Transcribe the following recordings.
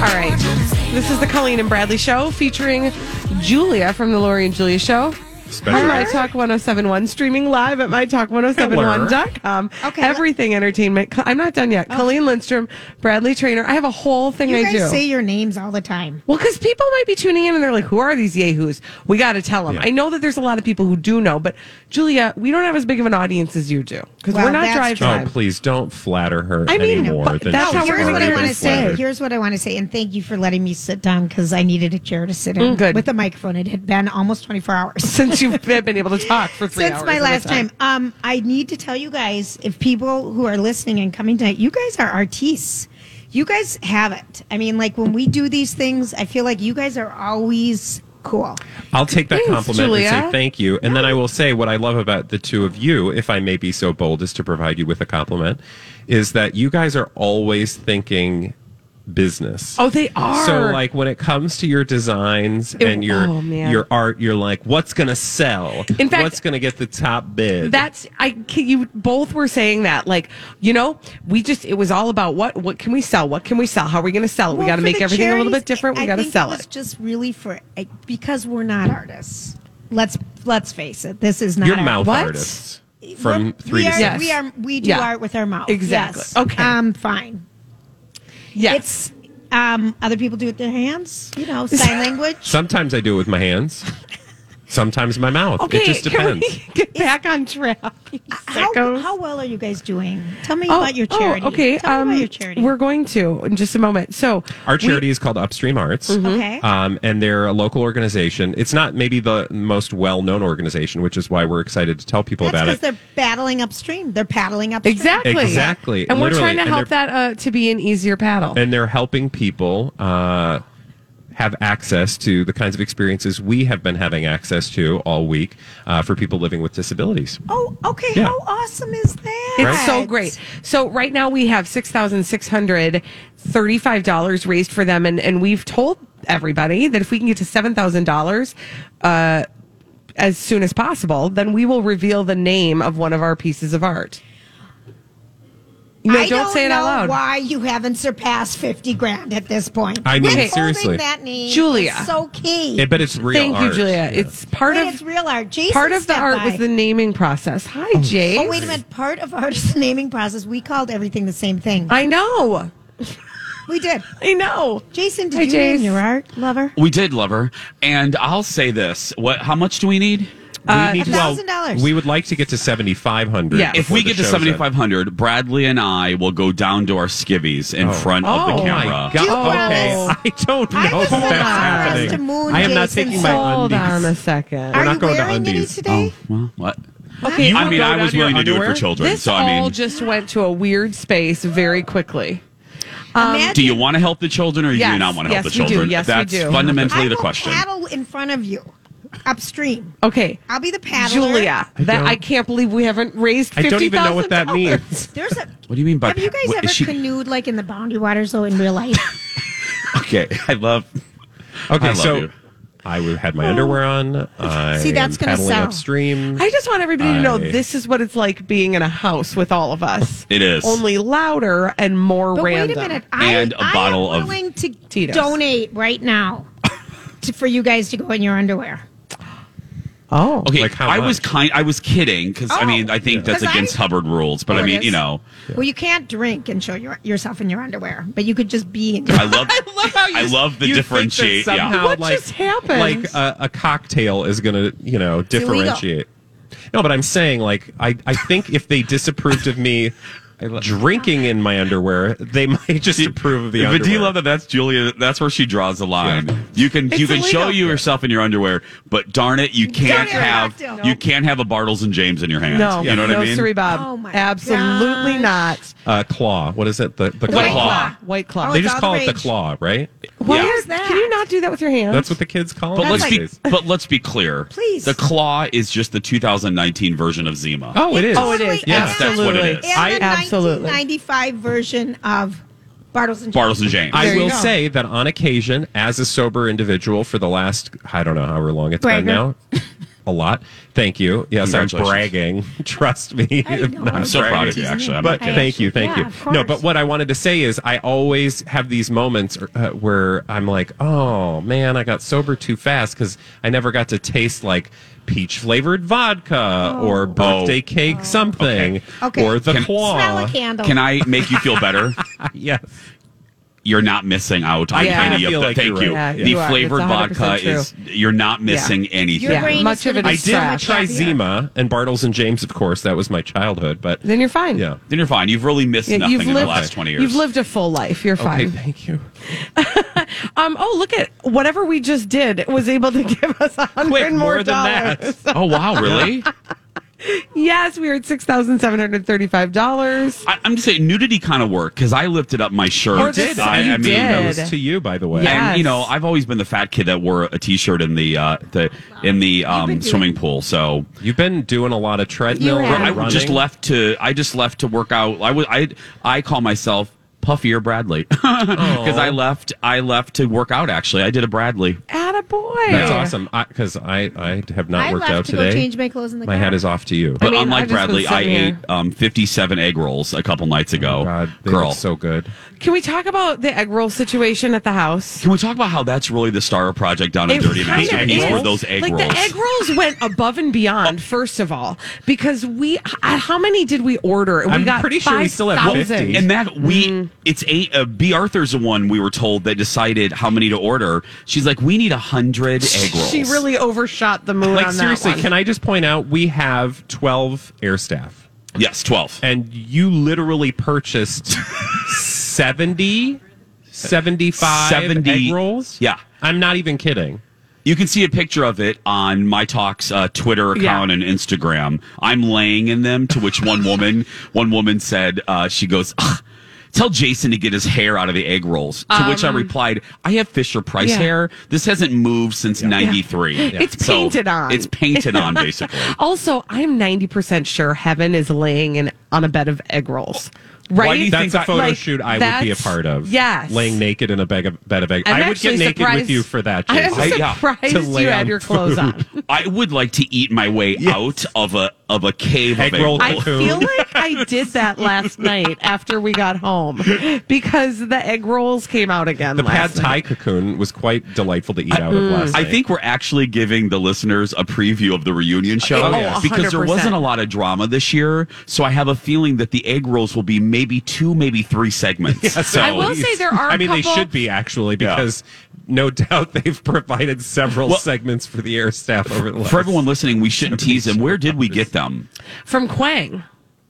All right. This is the Colleen and Bradley show featuring Julia from the Lori and Julia show. Special- On My Talk 1071, streaming live at MyTalk1071.com. Okay. Everything entertainment. I'm not done yet. Colleen Lindstrom, Bradley Traynor. I have a whole thing You I guys do. say your names all the time. Well, because people might be tuning in and they're like, who are these yahoos? We got to tell them. Yeah. I know that there's a lot of people who do know, but Julia, we don't have as big of an audience as you do because Well, we're not that's drive true. Oh, please don't flatter her I mean, anymore. but than that's she's how we're here's gonna what I want to say. Here's what I want to say, and thank you for letting me sit down because I needed a chair to sit in Mm, good. with a microphone. It had been almost 24 hours Since you've been able to talk for three since hours. my at a last time. Um, I need to tell you guys, if people who are listening and coming tonight, you guys are artistes. You guys have it. I mean, like when we do these things, I feel like you guys are always cool. I'll take that Thanks, compliment Julia. and say thank you. And then I will say what I love about the two of you, if I may be so bold as to provide you with a compliment, is that you guys are always thinking business. Oh, they are. So like when it comes to your designs It- and your oh, your art, you're like, what's gonna sell? In fact- what's gonna get the top bid? That's I. You both were saying that, like you know, we just it was all about what what can we sell? What can we sell? How are we going to sell it? we got to make the everything a little bit different. We got to sell it. was it. just really for because we're not artists. Let's let's face it. This is not your art. mouth What? artists from We're- three we to are, six. Yes. We are we do Yeah. art with our mouth. Exactly. Yes. Okay. Um. Fine. Yes. It's um. Other people do it with their hands. You know, sign language. Sometimes I do it with my hands. Sometimes my mouth. okay. it just can depends. we get back on track? How, how well are you guys doing? Tell me Oh, about your oh, charity. okay. Tell me um, about your charity. We're going to in just a moment. So Our we- charity is called Upstream Arts. okay. Um, and they're a local organization. It's not maybe the most well known organization, which is why we're excited to tell people That's about because it. they're battling upstream. They're paddling upstream. Exactly. Exactly. And we're Literally. trying to And help that uh, to be an easier paddle. And they're helping people uh, have access to the kinds of experiences we have been having access to all week uh, for people living with disabilities. Oh, okay. Yeah. How awesome is that? It's so great. So right now we have six thousand six hundred thirty-five dollars raised for them, and and we've told everybody that if we can get to seven thousand dollars, uh, as soon as possible, then we will reveal the name of one of our pieces of art. No, I don't, say it know out loud. Why you haven't surpassed fifty grand at this point? I mean, Withholding seriously. that name, Julia. is so key. Yeah, but it's real Thank you, art. Julia. It's part But of it's real art. Jason part of the art by. was the naming process. Hi, oh, Jay. Oh wait a minute! Part of art is the naming process. We called everything the same thing. I know. we did. I know. Jason, did Hi, you name Jace. your art, lover? We did love her, and I'll say this: what? How much do we need? We need well, $1,000. we would like to get to seventy five hundred. Yeah. If we get to seventy five hundred, Bradley and I will go down to our skivvies in front of Oh, the my camera. Do you okay. I don't know I if that's happening. moon I am not taking my undies. Hold on a second. Are not you going to wearing any undies. today? Oh, well, what? Okay, You I mean, I was willing to do it for children, This so I all mean, just went to a weird space very quickly. Um, do you want to help the children, or do Yes, you not want to help yes, the we do. children? Yes, we That's do. fundamentally I the will question. paddle in front of you, upstream. Okay. I'll be the paddler. Julia, that don't- I can't believe we haven't raised. I don't even know what that $50,000. means. There's a. What do you mean by? Have you guys what- ever is she- canoed like in the boundary waters though in real life? Okay, I love. Okay, I love so you. I would had my underwear on. I See, that's am gonna paddling sell. upstream. I just want everybody to know I- this is what it's like being in a house with all of us. It is. only louder and more But random. wait a minute. I, And a I bottle am of willing to Tito's. donate right now to, for you guys to go in your underwear. Oh. Okay, Like how I was kind. I was kidding because I Oh. mean I think that's 'Cause I- against Hubbard rules, but Oh, I mean you know Well, you can't drink and show your, yourself in your underwear, but you could just be in. I love I love how you- I love the You think differentiate. Yeah, What like, just happened? Like a, a cocktail is going to, you know, differentiate. No, but I'm saying, like, I, I think if they disapproved of me drinking in my underwear, they might just approve of the But underwear. do you love that? That's Julia. That's where she draws the line. You can you It's can show you yourself in your underwear, but darn it, you can't have a have cocktail. you can't have a Bartles and Jaymes in your hands. No, you know what no, I mean. sorry, Bob. Oh my Absolutely gosh. not. Uh, claw. What is it? The, the White claw. Claw. White claw. Oh, They just call the it the claw, right? What Yeah. is that? Can you not do that with your hands? That's what the kids call But it. let's That's be but let's be clear. Please. the claw is just the 2019 version of Zima. Oh, it is. Oh, it is. Yeah. That's what it Absolutely. is. And the Absolutely. 1995 version of Bartles and Jaymes. Bartles and Jaymes. I There you will go. say that on occasion, as a sober individual for the last, I don't know however long it's been now, a lot. Thank you. Yes, I'm bragging. Trust me. I know. Not I'm so proud of you, actually. I'm But kidding. thank you, thank Yeah, you. No, but what I wanted to say is, I always have these moments uh, where I'm like, oh man, I got sober too fast because I never got to taste like peach flavored vodka or birthday Oh. cake something Okay. or the Can- claw. Smell a candle. Can I make you feel better? yes. You're not missing out on Yeah. I any kinda of feel the. like thank you're you. right. Yeah, the you flavored vodka true. is. You're not missing anything. Your Yeah, much is of it gonna I did trash. try. Zima and Bartles and Jaymes, of course. That was my childhood, but Then you're fine. yeah. Then you're fine. You've really missed Yeah, nothing you've in lived, the last 20 years. You've lived a full life. You're Okay, fine. thank you. Um. Oh, look at whatever we just did was able to give us a hundred Quick, more, more than that. dollars. oh wow, really? yes, we were at six thousand seven hundred thirty-five dollars. I, I'm just saying nudity kind of worked because I lifted up my shirt. You did. I, You I mean, did. That was to you, by the way. Yeah. And you know, I've always been the fat kid that wore a T-shirt in the uh, the in the um, doing- swimming pool. So You've been doing a lot of treadmill You have. I running. just left to I just left to work out. I was I I call myself Puffier Bradley because I left I left to work out. Actually, I did a Bradley. Atta boy. That's awesome. Because I, I, have not I worked left out to today. go change my clothes in the My car. hat is off to you. But mean, I've unlike just been Bradley, I sitting ate here. um, 57 egg rolls a couple nights ago. Oh, God, they Girl, look so good. Can we talk about the egg roll situation at the house? can we talk about how that's really the star of project down in It Dirty kind of Masterpiece is. were those egg like rolls? the egg rolls went above and beyond. First of all, because we, h- how many did we order? We I'm got pretty sure we still have 5,000. 50. And that we, It's eight. Uh, B. Arthur's the one we were told that decided how many to order. She's like, we need a hundred egg rolls. She really overshot the moon Like, on seriously, that one. can I just point out we have 12 air staff, yes, twelve. and you literally purchased 70, 75 70 egg rolls? Yeah. I'm not even kidding. You can see a picture of it on my talk's uh, Twitter account Yeah. and Instagram. I'm laying in them. To which one woman, one woman said, uh, she goes, "Ugh, "Tell Jason to get his hair out of the egg rolls." To which I replied, "I have Fisher Price Um, yeah. hair. This hasn't moved since '93. It's painted on. It's painted on, basically." Also, I'm 90% sure Heaven is laying in on a bed of egg rolls. Right? Why do you That's think a I- photo like, shoot I would be a part of. yes. Laying naked in a bag of, bed of egg. I'm I would get naked with you for that, I'm Jason. I- yeah. surprised To lay you had your clothes on. I would like to eat my way out of a of a cave Egg of egg roll rolls. I feel like I did that last night after we got home because the egg rolls came out again. The pad last thai night. cocoon was quite delightful to eat out of mm. last I night. think we're actually giving the listeners a preview of the reunion uh, show Oh, yeah. because there 100%. wasn't a lot of drama this year. So I have a feeling that the egg rolls will be maybe two, maybe three segments. so I will say there are. I mean, a they should be actually Yeah. because no doubt they've provided several Well- segments for the air staff over the last. for everyone listening, we shouldn't tease them. Where did we get them? from Quang.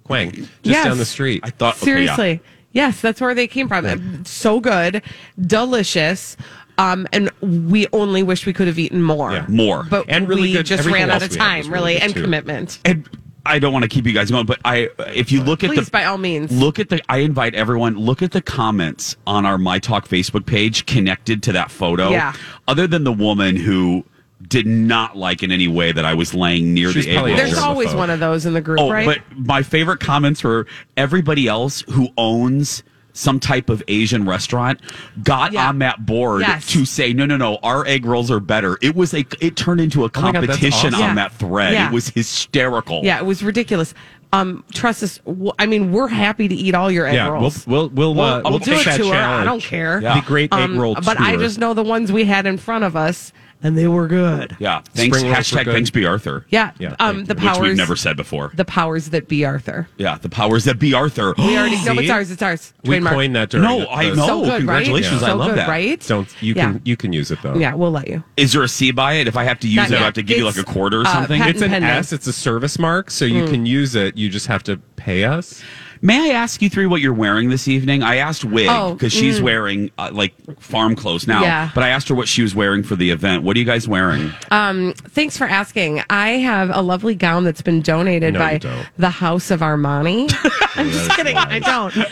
Quang, just Yes. down the street. I thought okay, yeah. Seriously. Yes, that's where they came from. So good, delicious. Um, and we only wish we could have eaten more. Yeah. More. But And really we good- just everything ran out of time, really, really and too. commitment. And I don't want to keep you guys going, but I, if you look at Please, the, by all means. look at the. I invite everyone look at the comments on our My Talk Facebook page connected to that photo. Yeah. Other than the woman who did not like in any way that I was laying near She's the egg probably. There's Sure. always one of those in the group, Oh, right? but my favorite comments were everybody else who owns some type of Asian restaurant got Yeah. on that board Yes. to say no no no our egg rolls are better it was a it turned into a Oh God, competition awesome. on Yeah. that thread Yeah. it was hysterical yeah, it was ridiculous. Um, trust us. w- I mean, we're happy to eat all your egg yeah, we'll rolls. we'll we'll, We'll- uh, we'll we'll do take a that tour. I don't care. Yeah. The great egg Um, roll but I just know the ones we had in front of us. And they were good. Yeah. Thanks. Spring rolls were hashtag good. thanks be Arthur. Yeah. Yeah, um, thank the Which powers we've never said before. the powers that be Arthur. yeah. The powers that be Arthur. We already no, See? it's ours. It's ours. We Trademark. coined that during No, the- I the- know. So good, Congratulations. right? I so love good, that. Right? Don't you Yeah. can you can use it though. Yeah, we'll let you. Is there a C by it? If I have to use Not it, I yet. have to give you like a quarter or uh, something. patent- It's an pending. S. It's a service mark, so you can use it. You just have to pay us. May I ask you three what you're wearing this evening? I asked Wig Oh, because she's wearing uh, like farm clothes now. Yeah. But I asked her what she was wearing for the event. What are you guys wearing? Um, thanks for asking. I have a lovely gown that's been donated No, by the House of Armani. I'm just kidding. I don't. It's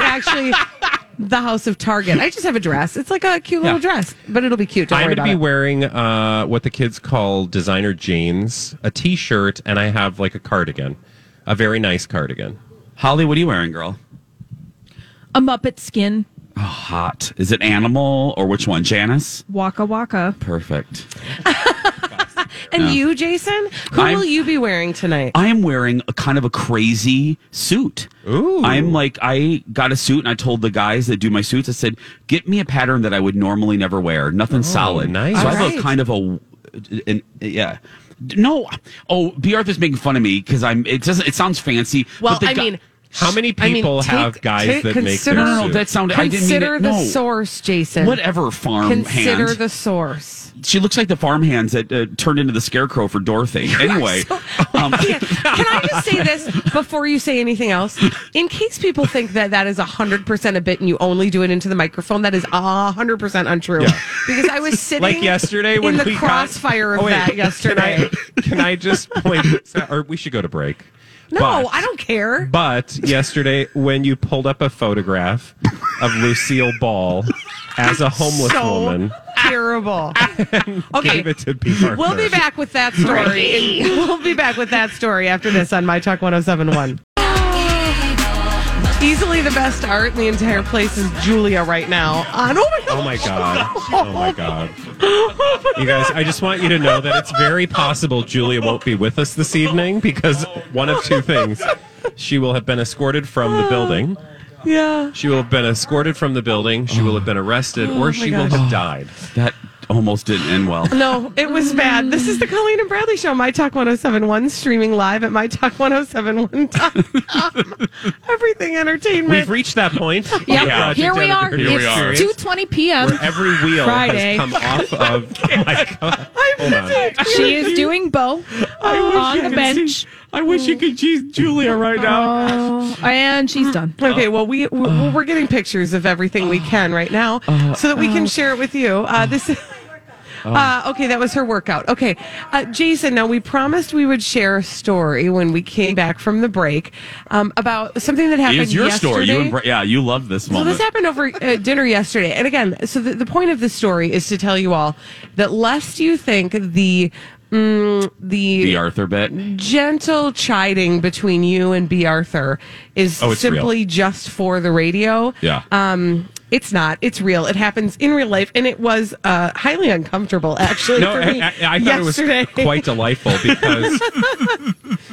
actually the House of Target. I just have a dress. It's like a cute little dress, but it'll be cute. Don't I'm going to be it. wearing uh, what the kids call designer jeans, a t-shirt, and I have like a cardigan, a very nice cardigan. Holly, what are you wearing, girl? A Muppet skin. Oh, hot. Is it animal or which one? Janice? Waka waka. Perfect. and Yeah. you, Jason, who I'm- will you be wearing tonight? I am wearing a kind of a crazy suit. Ooh. I'm like, I got a suit and I told the guys that do my suits, I said, get me a pattern that I would normally never wear. Nothing oh, solid. nice. So I have Alright. a kind of a, an, yeah. No, oh, B. Arthur's making fun of me because I'm. It doesn't. It sounds fancy. well, but the I gu- mean, How many I mean, people take- have guys take- that make consider- their no, no, no, that sounded. I didn't mean consider it. the no. source, Jason. Whatever farm Consider hand. the source. she looks like the farm hands that uh, turned into the scarecrow for Dorothy. Anyway, um, Yeah. Can I just say this before you say anything else? In case people think that that is 100% a bit and you only do it into the microphone, that is 100% untrue. Yeah. Because I was sitting like yesterday when in the we got- crossfire of Oh, wait, that yesterday. Can I, can I just point this out? Or we should go to break. No, But- I don't care. But yesterday, when you pulled up a photograph of Lucille Ball as a homeless so woman, terrible. okay. gave it to B. We'll be back with that story. we'll be back with that story after this on My Talk 1071. Easily the best art in the entire place is Julia right now. On, oh my God. Oh my god! Oh my god! You guys, I just want you to know that it's very possible Julia won't be with us this evening because one of two things: she will have been escorted from the building, Yeah. she will have been escorted from the building, she will have been arrested, oh or she will have died. that almost didn't end well. No, it was bad. This is the Colleen and Bradley Show, My Talk 1071, streaming live at MyTalk1071.com. Everything entertainment. We've reached that point. Yep. Yeah, Here we are. Here we are. It's 2:20 p.m. Every wheel Friday. has come off of. Oh my god! Hold on. She is doing Bo on the bench. I wish you could see Julia right now. Oh, and she's done. Okay, well, we we- we're getting pictures of everything we can right now, so that we can share it with you. Uh, this. Uh, okay, that was her workout. Okay, uh, Jason. Now we promised we would share a story when we came back from the break um, about something that happened. It's your story. You yesterday. embra- yeah, you love this So this happened over uh, dinner yesterday. And again, so the, the point of this story is to tell you all that lest you think the mm, the the Arthur bit. gentle chiding between you and B. Arthur is Oh, simply just for the radio. Yeah. Um, it's not. It's real. It happens in real life, and it was uh, highly uncomfortable. Actually, No, for I, me I, I thought yesterday. it was quite delightful because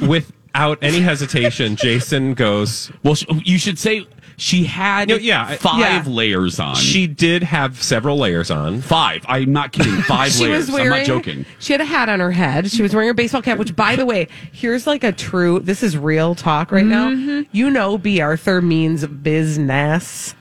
without any hesitation, Jason goes. Well, sh- you should say she had No, yeah, five Yeah. layers on. She did have several layers on. five. I'm not kidding. Five She layers. was wearing. I'm not joking. She had a hat on her head. She was wearing a baseball cap. Which, by the way, here's like a true. This is real talk right Mm-hmm. now. You know, B. Arthur means business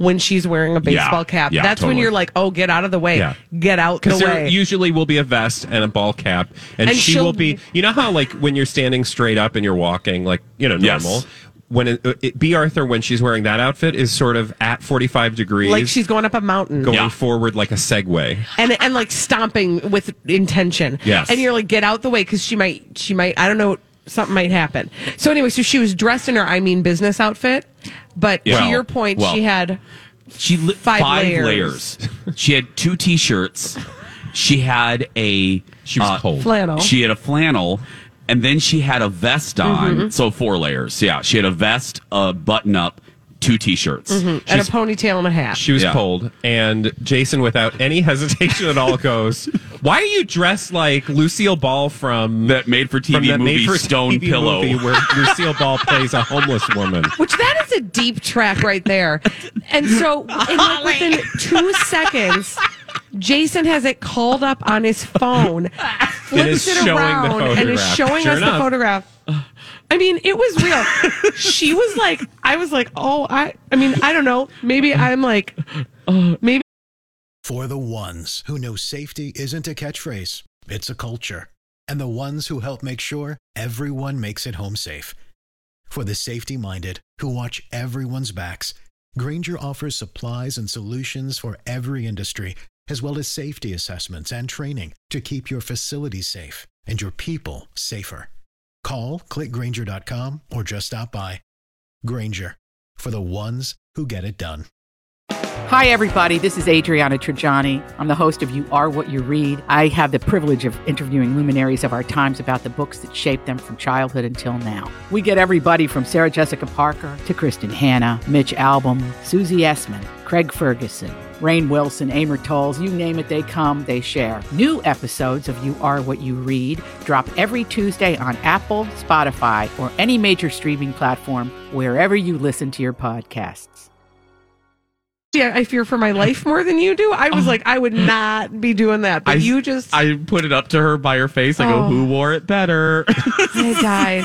when she's wearing a baseball cap. yeah, That's when you're like, oh, get out of the way. Yeah. Get out the Because there way. usually will be a vest and a ball cap, and, And she she'll- be. You know how like when you're standing straight up and you're walking like you know Yes. normal. When it, uh, it, B. Arthur, when she's wearing that outfit, is sort of at 45 degrees, like she's going up a mountain. going Yeah. forward like a Segway. and and like stomping with intention. Yes. And you're like, get out the way because she might she might I don't know something might happen. So anyway, so she was dressed in her I mean business outfit, but Yeah. to Well, your point, well. she had She lit Five five, layers. layers. she had two T-shirts. She had a. She was uh, cold. flannel. She had a flannel, and then she had a vest on. Mm-hmm. So four layers. Yeah, she had a vest, a button up, two T-shirts. Mm-hmm. and a ponytail and a hat. She was Yeah. cold, and Jason, without any hesitation at all, goes, "Why are you dressed like Lucille Ball from That made-for-TV from that movie made-for-TV Stone Pillow?" movie where Lucille Ball plays a homeless woman?" which that is a deep track right there. And so, in like within two seconds, Jason has it called up on his phone, flips is it showing the around, and is showing Sure us the photograph. I mean, it was real. she was like, I was like, oh, I, I mean, I don't know. Maybe I'm like, uh, maybe For the ones who know safety isn't a catchphrase, it's a culture. And the ones who help make sure everyone makes it home safe. For the safety minded who watch everyone's backs, Grainger offers supplies and solutions for every industry, as well as safety assessments and training to keep your facilities safe and your people safer. Call clickgrainger.com or just stop by. Grainger for the ones who get it done. Hi, everybody. This is Adriana Trigiani. I'm the host of You Are What You Read. I have the privilege of interviewing luminaries of our times about the books that shaped them from childhood until now. We get everybody from Sarah Jessica Parker to Kristin Hannah, Mitch Albom, Susie Essman, Craig Ferguson, Rainn Wilson, Amor Towles, you name it, they come, they share. New episodes of You Are What You Read drop every Tuesday on Apple, Spotify, or any major streaming platform wherever you listen to your podcasts. yeah, I fear for my life more than you do. I was like, I would not be doing that. But I, you just, I put it up to her by her face. I go, Oh. who wore it better? I died.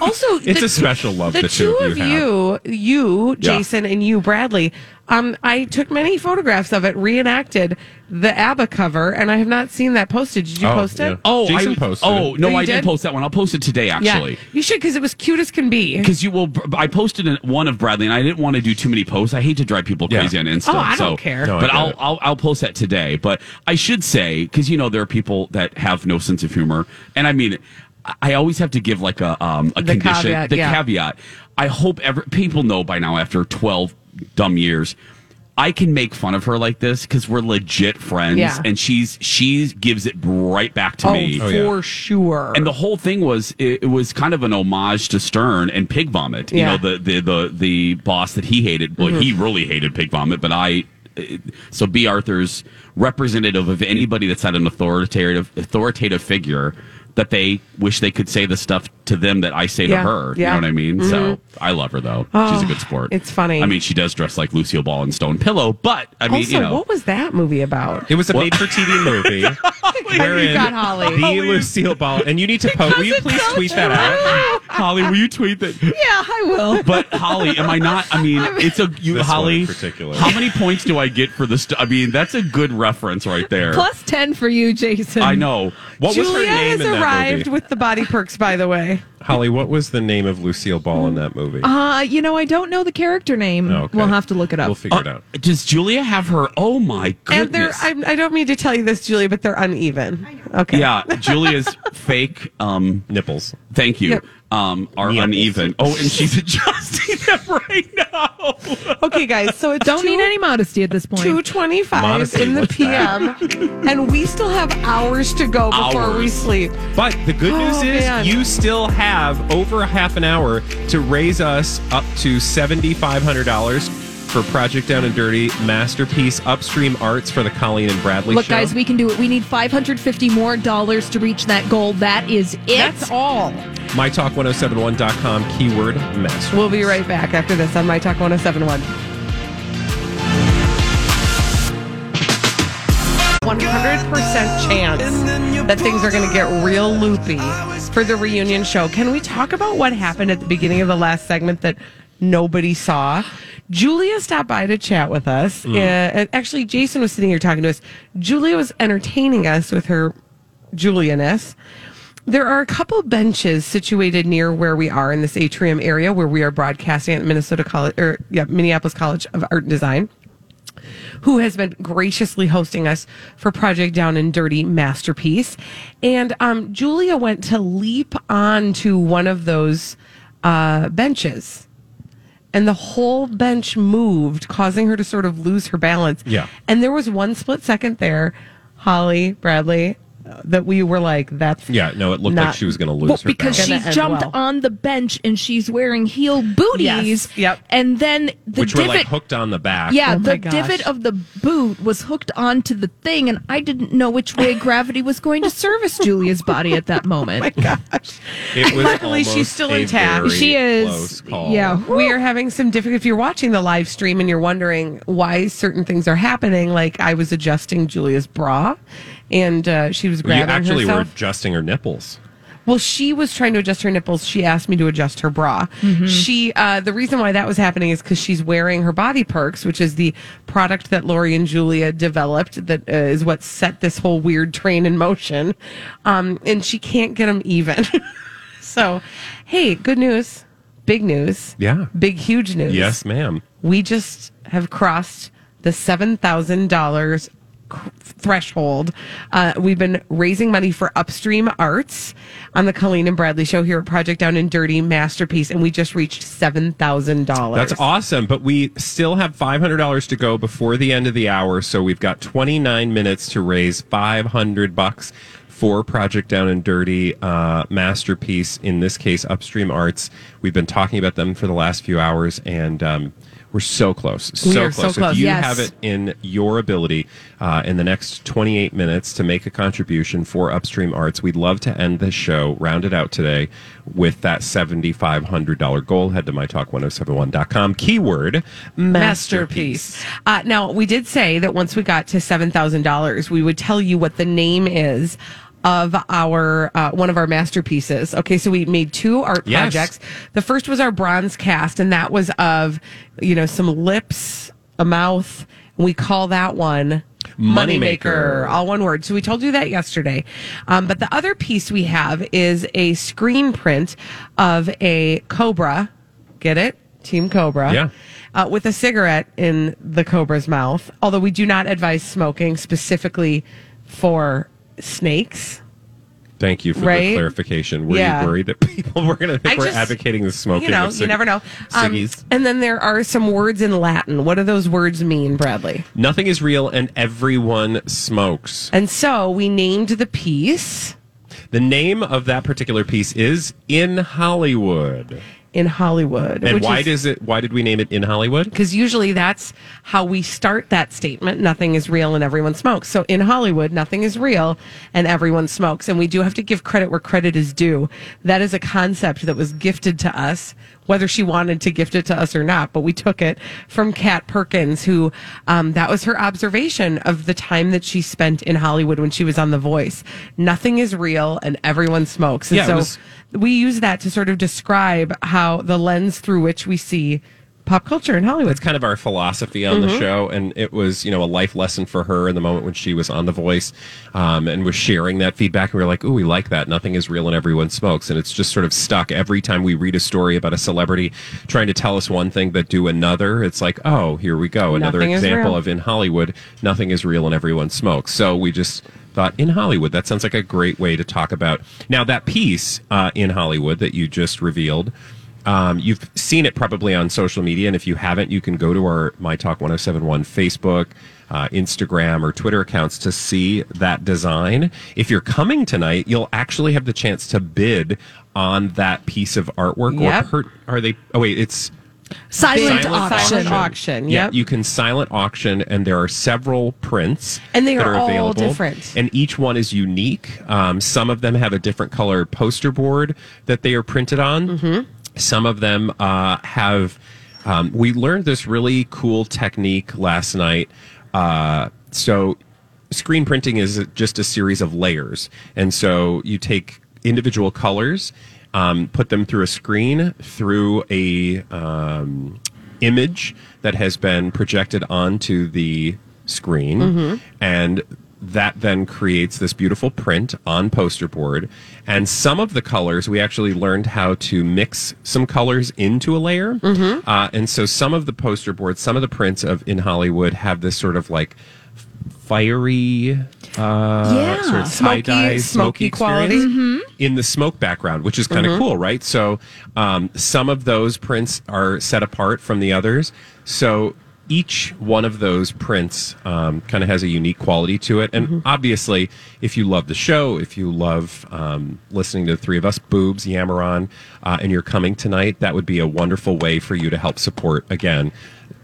Also, It's the- a special love the the two two of you, you, Yeah. Jason, and you, Bradley. Um, I took many photographs of it, reenacted the ABBA cover, and I have not seen that posted. Did you Oh, post it? yeah. oh, Jason I, posted Oh it. no, Oh, you I did? did? post that one. I'll post it today. Actually. Yeah, you should because it was cute as can be. Because you will, I posted an- one of Bradley, and I didn't want to do too many posts. I hate to drive people Yeah. crazy on Insta. Oh, I don't care. No, I but get I'll, it. I'll I'll post that today. But I should say because you know there are people that have no sense of humor, and I mean, I- I always have to give like a um a The condition, caveat, the yeah. caveat. I hope every people know by now after twelve dumb years. I can make fun of her like this because we're legit friends, Yeah. and she's she gives it right back to oh, me. for yeah. sure. And the whole thing was it, it was kind of an homage to Stern and Pig Vomit. You Yeah. Mm-hmm. know, the the the the boss that he hated. Well, he really hated Pig Vomit, but I. So B. Arthur's representative of anybody that's had an authoritative authoritative figure that they wish they could say the stuff to them that I say Yeah. to her. You know what I mean? Mm-hmm. So I love her though. She's a ah, good sport. it's funny. I mean, she does dress like Lucille Ball and Stone Pillow, but I mean, also, you know, what was that movie about? It was a made for TV movie. wherein got Holly. the Lucille Ball, and you need to post. Will you please tweet that out? Holly, will you tweet that? Yeah, I will. But Holly, am I not? I mean, it's a you, This one Holly. in particular. How many points do I get for this? I mean, that's a good reference right there. Plus 10 for you, Jason. I know. What was her Julia name has in that arrived movie? with the body perks, by the way. Holly, what was the name of Lucille Ball in that movie? Uh, you know, I don't know the character name. Okay. We'll have to look it up. We'll figure it Uh, out. does Julia have her? Oh my And they're, goodness! I'm, I don't mean to tell you this, Julia, but they're uneven. Okay. yeah, Julia's fake. Um, Nipples. thank you. Yep. Um, are Nipples. uneven. Oh, and she's adjusting them right now. Okay, guys. So it's don't two- need any modesty at this point. 225 in the PM, and we still have hours to go before we sleep. But the good Oh, news is man. you still have over a half an hour to raise us up to $7,500 for Project Down and Dirty Masterpiece Upstream Arts for the Colleen and Bradley Look, show. guys, we can do it. We need 550 more dollars to reach that goal. That is it. That's all. MyTalk1071.com keyword master. We'll be right back after this on My Talk 1071. 100% chance that things are going to get real loopy for the reunion show. Can we talk about what happened at the beginning of the last segment that nobody saw? Julia stopped by to chat with us. Uh, and actually, Jason was sitting here talking to us. Julia was entertaining us with her Julianess. There are a couple benches situated near where we are in this atrium area where we are broadcasting at Minnesota College or yeah, Minneapolis College of Art and Design who has been graciously hosting us for Project Down and Dirty Masterpiece. And um, Julia went to leap onto one of those uh, benches. And the whole bench moved, causing her to sort of lose her balance. Yeah. And there was one split second there, Holly, Bradley, that we were like, that's Yeah, no, it looked like she was going to lose Well, her because balance. she jumped well. on the bench and she's wearing heel booties. Yes, yep. And then the which were divot. like hooked on the back. yeah, Oh the divot of the boot was hooked onto the thing, and I didn't know which way gravity was going to service Julia's body at that moment. Oh it was Luckily, she's still intact. She is- Close call. yeah. we are having some difficult. If you're watching the live stream and you're wondering why certain things are happening, like I was adjusting Julia's bra, and uh, she was grabbing. You grabbing actually were adjusting her nipples. Well, she was trying to adjust her nipples. She asked me to adjust her bra. She, uh, the reason why that was happening is because she's wearing her Body Perks, which is the product that Lori and Julia developed. That uh, is what set this whole weird train in motion. Um, and she can't get them even. so, hey, good news, big news, Yeah. big huge news. Yes, ma'am. we just have crossed the seven thousand dollars threshold. Uh, we've been raising money for Upstream Arts on the Colleen and Bradley show here at Project Down and Dirty Masterpiece, and we just reached seven thousand dollars. That's awesome, but we still have $500 to go before the end of the hour, so we've got 29 minutes to raise 500 bucks for Project Down and Dirty uh, masterpiece. In this case, Upstream Arts. We've been talking about them for the last few hours, and um, we're so close, so close. so close, If you yes. have it in your ability uh, in the next 28 minutes to make a contribution for Upstream Arts, we'd love to end this show, round it out today with that $7,500 goal. Head to mytalk1071.com. Keyword masterpiece. Uh, now, we did say that once we got to seven thousand dollars, we would tell you what the name is of our uh, one of our masterpieces. Okay, so we made two art Yes. projects. The first was our bronze cast, and that was of you know some lips, a mouth. And we call that one. Moneymaker. all one word. So we told you that yesterday. Um, but the other piece we have is a screen print of a cobra. Get it? Team Cobra Yeah. uh, with a cigarette in the cobra's mouth. Although we do not advise smoking specifically for snakes. Thank you for Right? the clarification. Were Yeah. you worried that people were going to think I we're just- advocating the smoking? You know, of you never know. Um, and then there are some words in Latin. What do those words mean, Bradley? Nothing is real, and everyone smokes. And so we named the piece The name of that particular piece is In Hollywood. In Hollywood. And why is- does it? Why did we name it In Hollywood? because usually that's how we start that statement nothing is real and everyone smokes so in hollywood nothing is real and everyone smokes and we do have to give credit where credit is due that is a concept that was gifted to us whether she wanted to gift it to us or not but we took it from kat perkins who um, that was her observation of the time that she spent in hollywood when she was on the voice nothing is real and everyone smokes and Yeah, it so was- we use that to sort of describe how the lens through which we see pop culture in Hollywood. That's kind of our philosophy on Mm-hmm. the show, and it was you know a life lesson for her in the moment when she was on The Voice, um, and was sharing that feedback. And we were like, "Ooh, we like that. Nothing is real, and everyone smokes." And it's just sort of stuck every time we read a story about a celebrity trying to tell us one thing but do another. It's like, oh, here we go, another Nothing example of in Hollywood, nothing is real, and everyone smokes. So we just thought in Hollywood that sounds like a great way to talk about now that piece uh, in Hollywood that you just revealed. Um, you've seen it probably on social media, and if you haven't, you can go to our My Talk 1071 Facebook, uh, Instagram, or Twitter accounts to see that design. If you're coming tonight, you'll actually have the chance to bid on that piece of artwork. Yep. Or per, are they? Oh wait, it's Silent, Silent auction. auction. auction, yeah, you can silent auction, and there are several prints, And they that are are all available, different. and each one is unique. Um, some of them have a different color poster board that they are printed on. Mm-hmm. Some of them uh, have. Um, we learned this really cool technique last night. Uh, so screen printing is just a series of layers. And so you take individual colors, um, put them through a screen, through a um, image that has been projected onto the screen, and that then creates this beautiful print on poster board. And some of the colors, we actually learned how to mix some colors into a layer. Uh, and so some of the poster boards, some of the prints of in Hollywood have this sort of like fiery, uh, Yeah. sort of Smoky- tie-dye, smoky smoky quality. experience in the smoke background, which is kind of cool, right? So um, some of those prints are set apart from the others. So each one of those prints um, kind of has a unique quality to it. And obviously, if you love the show, if you love um, listening to the three of us, boobs, yammer on, uh, and you're coming tonight, that would be a wonderful way for you to help support again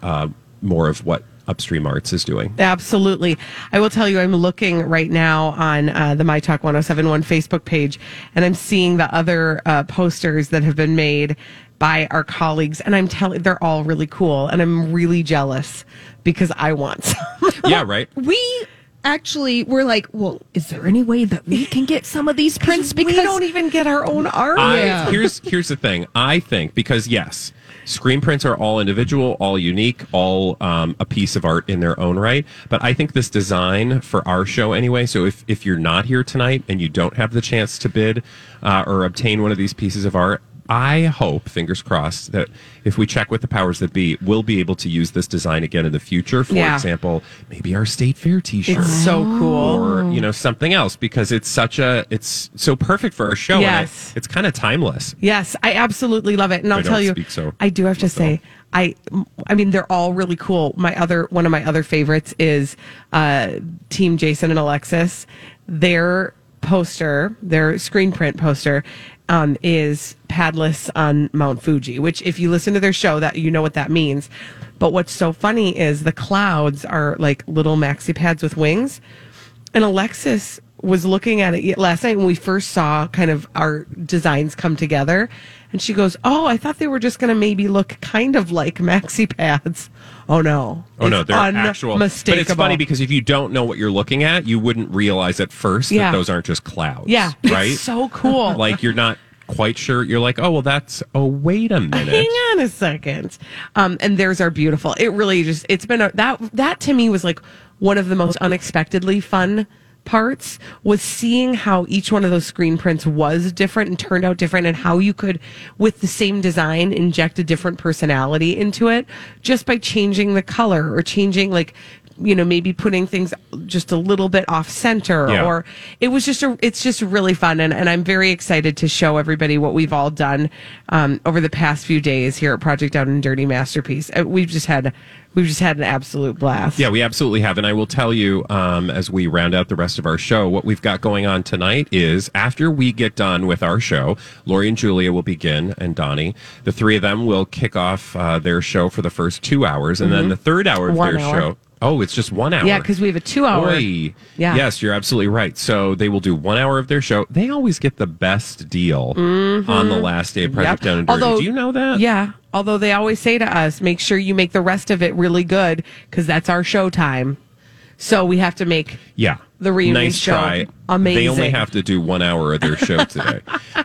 uh, more of what Upstream Arts is doing. Absolutely. I will tell you, I'm looking right now on uh, the My Talk 1071 Facebook page, and I'm seeing the other uh, posters that have been made by our colleagues, and I'm telling they're all really cool, and I'm really jealous because I want some. yeah, right. We actually were like, well, is there any way that we can get some of these prints? Because we don't even get our own art. I, here's here's the thing. I think because yes, screen prints are all individual, all unique, all um, a piece of art in their own right. But I think this design for our show anyway. So if if you're not here tonight and you don't have the chance to bid uh, or obtain one of these pieces of art. I hope, fingers crossed, that if we check with the powers that be, we'll be able to use this design again in the future. For Yeah. example, maybe our state fair T-shirt, It's so cool. or you know something else, because it's such a it's so perfect for our show. and I- Yes. it's kind of timeless. Yes, I absolutely love it, and I'll tell you, so- I do have to say, I, I mean, they're all really cool. My other one of my other favorites is uh, Team Jason and Alexis. Their poster, their screen print poster, um, is padless on Mount Fuji. Which, if you listen to their show, that you know what that means. But what's so funny is the clouds are like little maxi pads with wings. And Alexis was looking at it last night when we first saw kind of our designs come together. And she goes, Oh, I thought they were just going to maybe look kind of like maxi pads. Oh, no. Oh no, It's they're actual. But it's funny because if you don't know what you're looking at, you wouldn't realize at first Yeah. that those aren't just clouds. Yeah. right. It's so cool. like you're not quite sure. You're like, oh well, that's. Oh wait a minute. Hang on a second. Um, and there's our beautiful. It really just it's been a, that that to me was like one of the most unexpectedly fun parts was seeing how each one of those screen prints was different and turned out different and how you could with the same design inject a different personality into it just by changing the color or changing like you know maybe putting things just a little bit off center Yeah. or it was just a it's just really fun and, and i'm very excited to show everybody what we've all done um, over the past few days here at project down and dirty masterpiece Uh, we've just had we've just had an absolute blast Yeah, we absolutely have. And I will tell you, um, as we round out the rest of our show, what we've got going on tonight is after we get done with our show, Lori and Julia will begin, and Donnie. The three of them will kick off uh, their show for the first two hours. And then the third hour of One their hour. show. Oh, it's just one hour. yeah because we have a two hour Oy. Yeah. Yes, you're absolutely right. So they will do one hour of their show. They always get the best deal mm-hmm. on the last day of Project Yep. Down and Dirty. Although- do you know that? yeah although they always say to us make sure you make the rest of it really good because that's our show time so we have to make Yeah. The reunion nice show. try. Amazing. They only have to do one hour of their show today.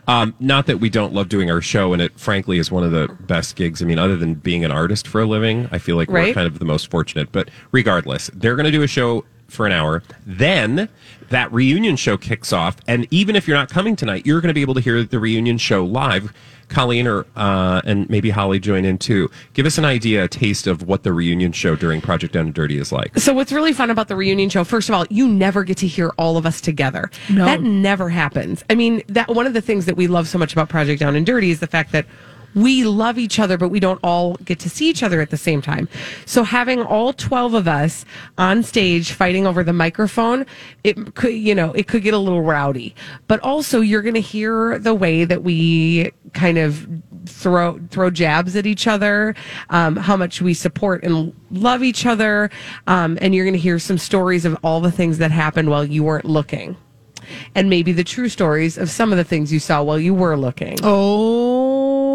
um, not that we don't love doing our show, and it frankly is one of the best gigs. I mean, other than being an artist for a living, I feel like we're kind of the most fortunate. But regardless, they're going to do a show for an hour. Then that reunion show kicks off, and even if you're not coming tonight, you're going to be able to hear the reunion show live. Colleen or uh, and maybe Holly join in too. Give us an idea, a taste of what the reunion show during Project Down and Dirty is like. So what's really fun about the reunion show, first of all, you never get to hear all of us together. No. That never happens. I mean, that one of the things that we love so much about Project Down and Dirty is the fact that we love each other, but we don't all get to see each other at the same time. So having all 12 of us on stage fighting over the microphone, it could, you know, it could get a little rowdy. But also you're going to hear the way that we kind of throw throw jabs at each other, um, how much we support and love each other, um, and you're going to hear some stories of all the things that happened while you weren't looking, and maybe the true stories of some of the things you saw while you were looking. Oh.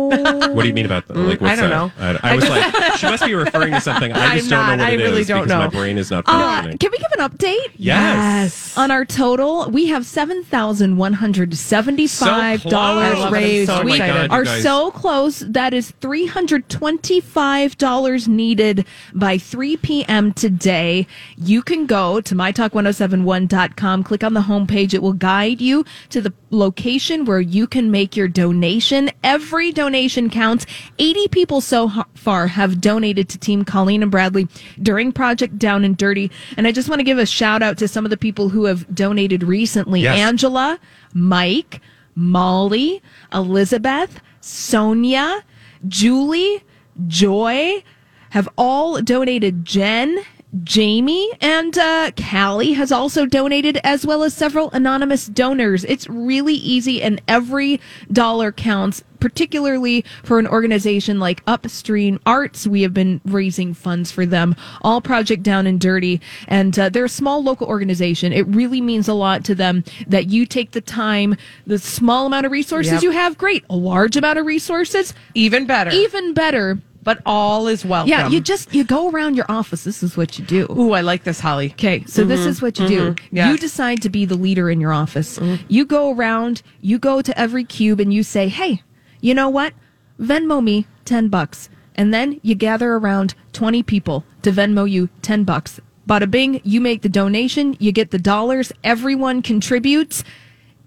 What do you mean about that? Like, what's I don't that? know. I, I was like, she must be referring to something. I just I'm don't not. know what I it is really don't because my brain is not Uh, functioning. can we give an update? yes. On our total, we have seven thousand one hundred seventy-five So dollars close. raised. Oh my we God, you are guys. so close. That is three hundred twenty-five dollars needed by three p.m. today. You can go to mytalk1071.com, click on the homepage. It will guide you to the location where you can make your donation. Every donation counts. Eighty people so far have donated to Team Colleen and Bradley during Project Down and Dirty, and I just want to give a shout out to some of the people who have donated recently. Yes. Angela, Mike, Molly, Elizabeth, Sonia, Julie, Joy, have all donated. Jen, Jamie, and uh, Callie has also donated, as well as several anonymous donors. It's really easy, and every dollar counts. Particularly for an organization like Upstream Arts, we have been raising funds for them. All Project Down and Dirty, and uh, they're a small local organization. It really means a lot to them that you take the time, the small amount of resources Yep. you have, great. A large amount of resources, Even better. even better. But all is welcome. Yeah, you just you go around your office. This is what you do. Ooh, I like this, Holly. Okay, so this mm-hmm. is what you do. Mm-hmm. yes. You decide to be the leader in your office. Mm-hmm. You go around, you go to every cube and you say, "Hey, you know what? Venmo me 10 bucks." And then you gather around 20 people to Venmo you 10 bucks. Bada bing, you make the donation, you get the dollars, everyone contributes.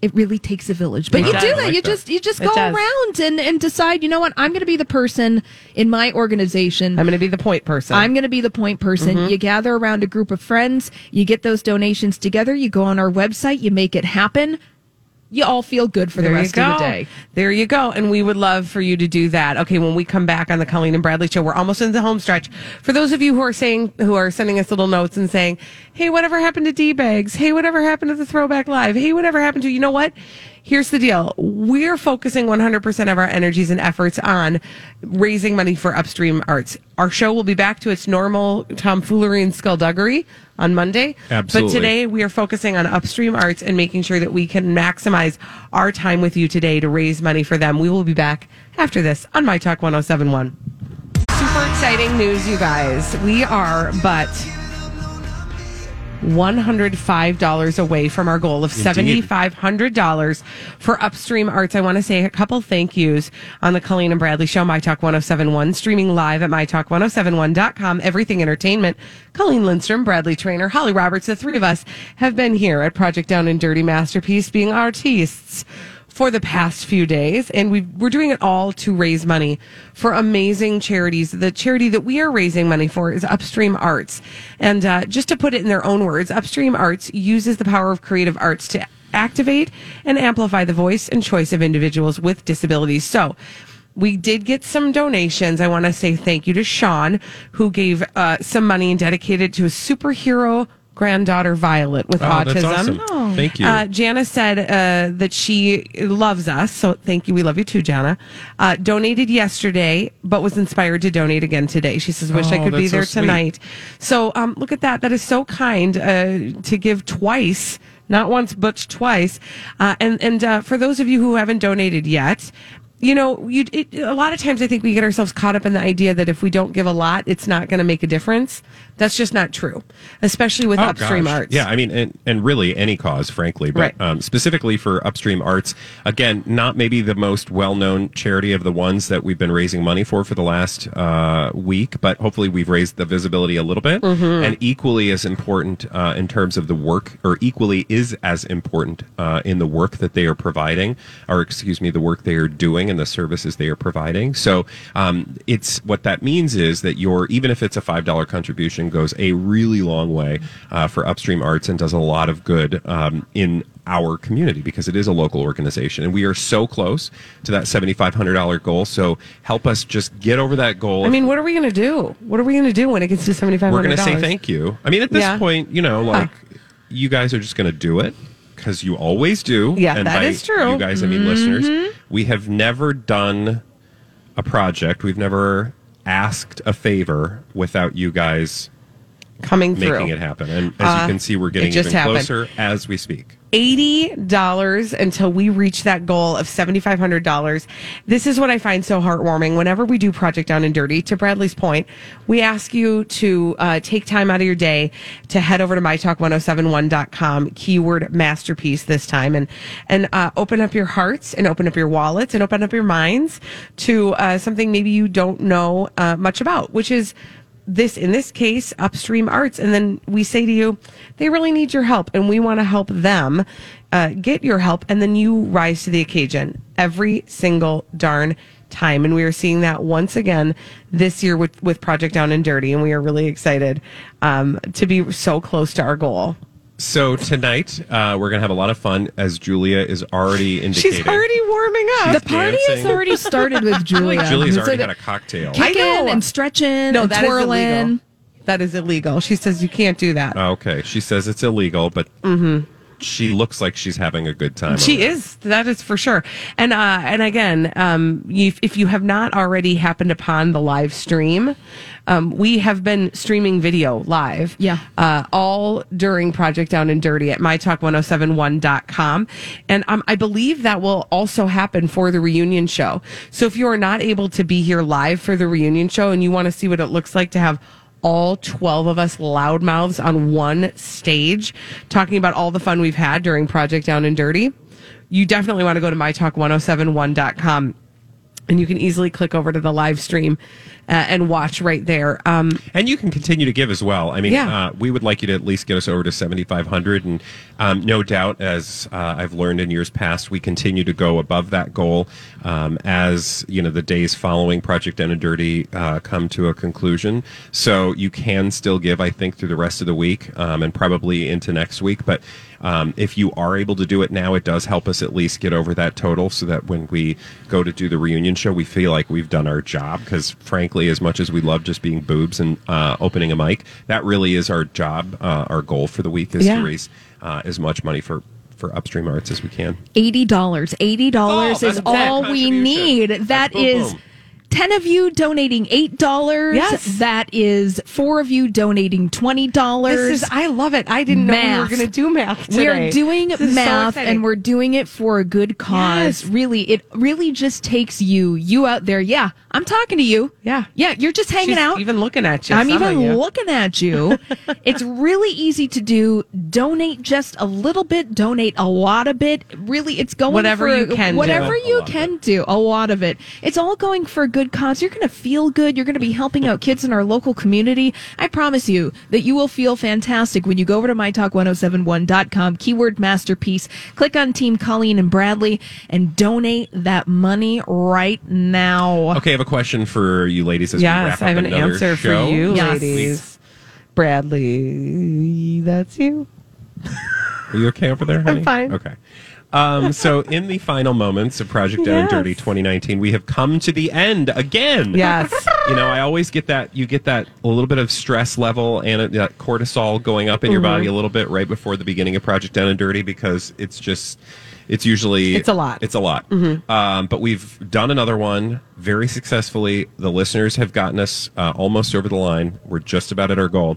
It really takes a village. But It you does. do I that. like you that. just you just It go does. around and, and decide, you know what, I'm gonna be the person in my organization I'm going to be the point person. I'm going to be the point person. Mm-hmm. You gather around a group of friends, you get those donations together, you go on our website, you make it happen. You all feel good for the there rest of the day. There you go. And we would love for you to do that. Okay, when we come back on the Colleen and Bradley show, we're almost in the home stretch. For those of you who are saying, who are sending us little notes and saying, hey, whatever happened to D bags? Hey, whatever happened to the throwback live? Hey, whatever happened to, you know what? Here's the deal. We're focusing 100% of our energies and efforts on raising money for upstream arts. Our show will be back to its normal tomfoolery and skullduggery on Monday. Absolutely. But today we are focusing on upstream arts and making sure that we can maximize our time with you today to raise money for them. We will be back after this on My Talk 1071. Super exciting news, you guys. We are but $105 away from our goal of $7,500 for Upstream Arts. I want to say a couple thank yous on the Colleen and Bradley Show, My Talk 1071, streaming live at MyTalk1071.com, everything entertainment. Colleen Lindstrom, Bradley Traynor, Holly Roberts, the three of us have been here at Project Down and Dirty Masterpiece being artists for the past few days, and we we're doing it all to raise money for amazing charities. The charity that we are raising money for is Upstream Arts, and uh, just to put it in their own words, Upstream Arts uses the power of creative arts to activate and amplify the voice and choice of individuals with disabilities. So. We did get some donations. I want to say thank you to Sean, who gave uh, some money and dedicated to a superhero granddaughter, Violet, with Oh, autism. that's awesome. Thank you. Uh, Jana said uh, that she loves us, so thank you. We love you too, Jana. Uh, donated yesterday, but was inspired to donate again today. She says, "Wish I Oh, could be so there sweet. tonight." So, um, look at that. That is so kind uh, to give twice, not once but twice. Uh, and and uh, for those of you who haven't donated yet. You know, you it, a lot of times I think we get ourselves caught up in the idea that if we don't give a lot, it's not going to make a difference. That's just not true, especially with Oh, upstream gosh. arts. Yeah, I mean, and, and really any cause, frankly, but Right. um, specifically for upstream arts, again, not maybe the most well known charity of the ones that we've been raising money for for the last uh, week, but hopefully we've raised the visibility a little bit. Mm-hmm. And equally as important uh, in terms of the work, or equally is as important uh, in the work that they are providing, or excuse me, the work they are doing and the services they are providing. So um, it's what that means is that your, even if it's a $5 contribution, goes a really long way uh, for upstream arts and does a lot of good um, in our community because it is a local organization. And we are so close to that $7500 goal. So help us just get over that goal. I mean, what are we going to do? What are we going to do when it gets to seventy five we're going to say thank you. I mean at this Yeah. point you know like you guys are just going to do it because you always do Yeah, and that by is true. Mm-hmm. you guys i mean listeners we have never done a project we've never asked a favor without you guys coming through. making it happen and as you can see we're getting Uh, just even happened. closer as we speak eighty dollars until we reach that goal of seventy five hundred dollars. This is what I find so heartwarming. Whenever we do Project Down and Dirty, to Bradley's point, we ask you to uh, take time out of your day to head over to mytalk1071.com, keyword masterpiece this time, and and uh, open up your hearts and open up your wallets and open up your minds to uh, something maybe you don't know uh, much about, which is this in this case upstream arts. And then we say to you they really need your help and we want to help them uh, get your help. And then you rise to the occasion every single darn time. And we are seeing that once again this year with with project down and dirty. And we are really excited um, to be so close to our goal So tonight uh, we're gonna have a lot of fun, as Julia is already indicating. She's already warming up. The party has dancing. already started with Julia. Julia's It's already like had a cocktail. I kicking and stretching no, and that is twirling. illegal. That is illegal. She says you can't do that. Okay, she says it's illegal, but she looks like she's having a good time. She over it. is. That is for sure. And uh, and again, um, you, if you have not already happened upon the live stream, um, we have been streaming video live. Yeah. Uh, all during Project Down and Dirty at mytalk1071.com. And um, I believe that will also happen for the reunion show. So if you are not able to be here live for the reunion show and you want to see what it looks like to have all 12 of us loudmouths on one stage talking about all the fun we've had during Project Down and Dirty, you definitely want to go to mytalk1071.com and you can easily click over to the live stream uh, and watch right there. Um, And you can continue to give as well. I mean, Yeah. uh, we would like you to at least get us over to 7,500. And um, no doubt, as uh, I've learned in years past, we continue to go above that goal um, as, you know, the days following Project Down and Dirty uh, come to a conclusion. So you can still give, I think, through the rest of the week um, and probably into next week. But um, if you are able to do it now, it does help us at least get over that total so that when we go to do the reunion show, we feel like we've done our job. Because frankly, as much as we love just being boobs and uh, opening a mic, that really is our job. Uh, our goal for the week is Yeah. to raise uh, as much money for, for upstream arts as we can. Eighty dollars. Eighty dollars Oh, is that's a big all we need. That's That boom, is boom. Ten of you donating eight dollars. Yes. That is four of you donating twenty dollars. this is, I love it. I didn't know we were going to do math today. We're doing This is so math and we're doing it for a good cause. Yes. Really, it really just takes you, you out there. Yeah, I'm talking to you. Yeah. Yeah, you're just hanging out. She's out. even looking at you. I'm even you. looking at you. it's really easy to do. Donate just a little bit, donate a lot of it. Really, it's going Whatever for, you can do. Whatever A you lot of can do, a lot of it. It's all going for a good cause. You're going to feel good. You're going to be helping out kids in our local community. I promise you that you will feel fantastic when you go over to mytalk1071.com, keyword masterpiece, click on Team Colleen and Bradley, and donate that money right now. Okay, I have a question for you ladies as we wrap Yes, I have an answer show. for you, Yes. ladies. Bradley, that's you. Are you okay over there? Honey? fine. Okay. Um, so, in the final moments of Project Down and Yes. Dirty 2019, we have come to the end again. Yes. You know, I always get that. You get that a little bit of stress level and that cortisol going up in your Mm-hmm. body a little bit right before the beginning of Project Down and Dirty because it's just. It's usually It's a lot. It's a lot. Um, but we've done another one very successfully. The listeners have gotten us uh, almost over the line. We're just about at our goal.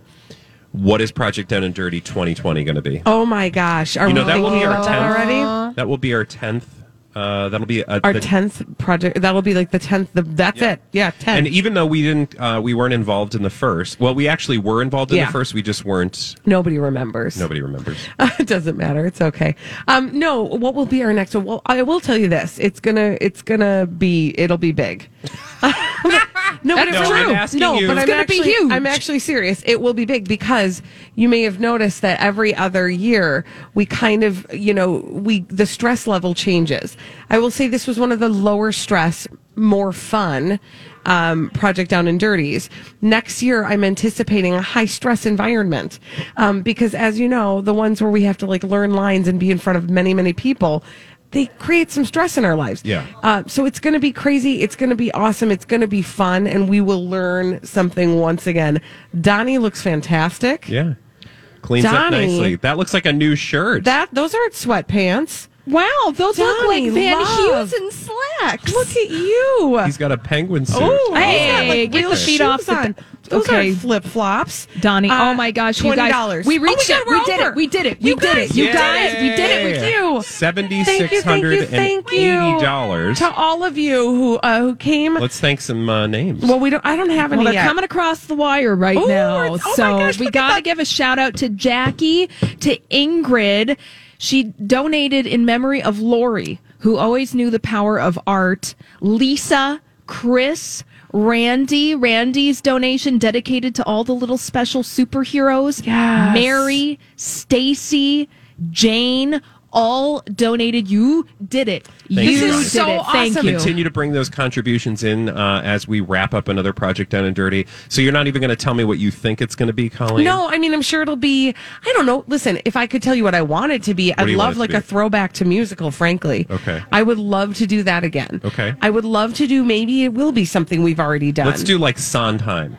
What is Project Down and Dirty 2020 going to be? Oh my gosh. Are You know, we that will be our 10th. already? That will be our tenth. Uh, that'll be a, Our the- tenth project. That will be like the tenth. That's Yeah. it. Yeah, ten. And even though we didn't, uh, we weren't involved in the first. Well, we actually were involved in Yeah. the first. We just weren't. Nobody remembers. Nobody remembers. it doesn't matter. It's okay. Um, no, what will be our next one? Well, I will tell you this. It's gonna. It's gonna be. It'll be big. no, but That's it's No, I'm asking no, you- but It's gonna be huge. I'm actually serious. It will be big because you may have noticed that every other year we kind of, you know, we the stress level changes. I will say this was one of the lower stress, more fun um, project down and dirties. Next year, I'm anticipating a high stress environment um, because, as you know, the ones where we have to like learn lines and be in front of many, many people. They create some stress in our lives. Yeah. Uh, so it's going to be crazy. It's going to be awesome. It's going to be fun, and we will learn something once again. Donnie looks fantastic. Yeah, cleans up nicely. That looks like a new shirt. That those aren't sweatpants. Wow, those look like Van love. Hughes and slacks. Look at you. He's got a penguin suit. Oh, Hey, get real the feet shoes off the- on. Those Okay. aren't flip flops, Donnie, oh my gosh, you guys, $20. we reached oh it. we're We did it. We did it. We You did it. guys, You did guys, we did it with you. Seventy Thank you, six thank hundred you, and thank eighty you dollars. to all of you who uh, who came. Let's thank some uh, names. well, we don't. I don't have any Well, they're yet. coming across the wire right Ooh, now. it's- oh my so gosh, we got to give a shout out to Jackie, to Ingrid. She donated in memory of Lori, who always knew the power of art. Lisa, Chris, Randy. Randy's donation dedicated to all the little special superheroes. Yes. Mary, Stacy, Jane. All donated. You did it. Thank you you, did guys. it. So Thank you. Continue to bring those contributions in uh, as we wrap up another project down and dirty. So you're not even going to tell me what you think it's going to be, Colleen. No, I mean, I'm sure it'll be. I don't know. Listen, if I could tell you what I want it to be, I'd do you want love like to a throwback to musical. Frankly, Okay. I would love to do that again. Okay. I would love to do. Maybe it will be something we've already done. Let's do like Sondheim.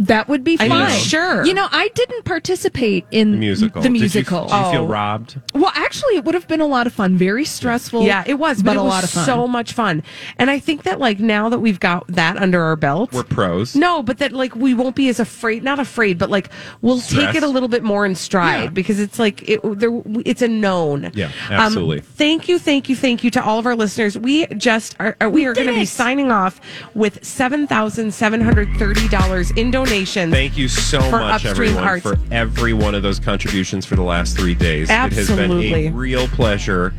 That would be I fine. mean, sure. You know, I didn't participate in The musical. The Did you- musical. Did you, feel Oh. robbed? Well, actually, it would have been a lot of fun. Very stressful. Yeah, it was, but, but it a was lot of fun. so much fun. And I think that like now that we've got that under our belt, We're pros. No, but that like we won't be as afraid. Not afraid, but like we'll take it a little bit more in stride Yeah. because it's like it. There, it's a known. Yeah, Um, absolutely. thank you, thank you, thank you to all of our listeners. We just are. are- we are going to be signing off with seven thousand seven hundred thirty dollars in donations. Thank you so much, everyone, Arts. for every one of those contributions for the last three days. It has been a real pleasure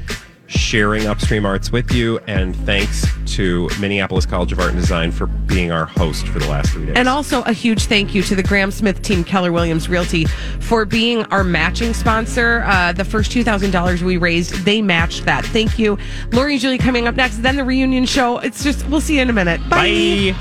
sharing Upstream Arts with you, and thanks to Minneapolis College of Art and Design for being our host for the last three days. And also a huge thank you to the Graham Smith team, Keller Williams Realty, for being our matching sponsor. Uh, the first $2,000 we raised, they matched that. Thank you. Lori and Julie coming up next, then the reunion show. It's just, we'll see you in a minute. Bye.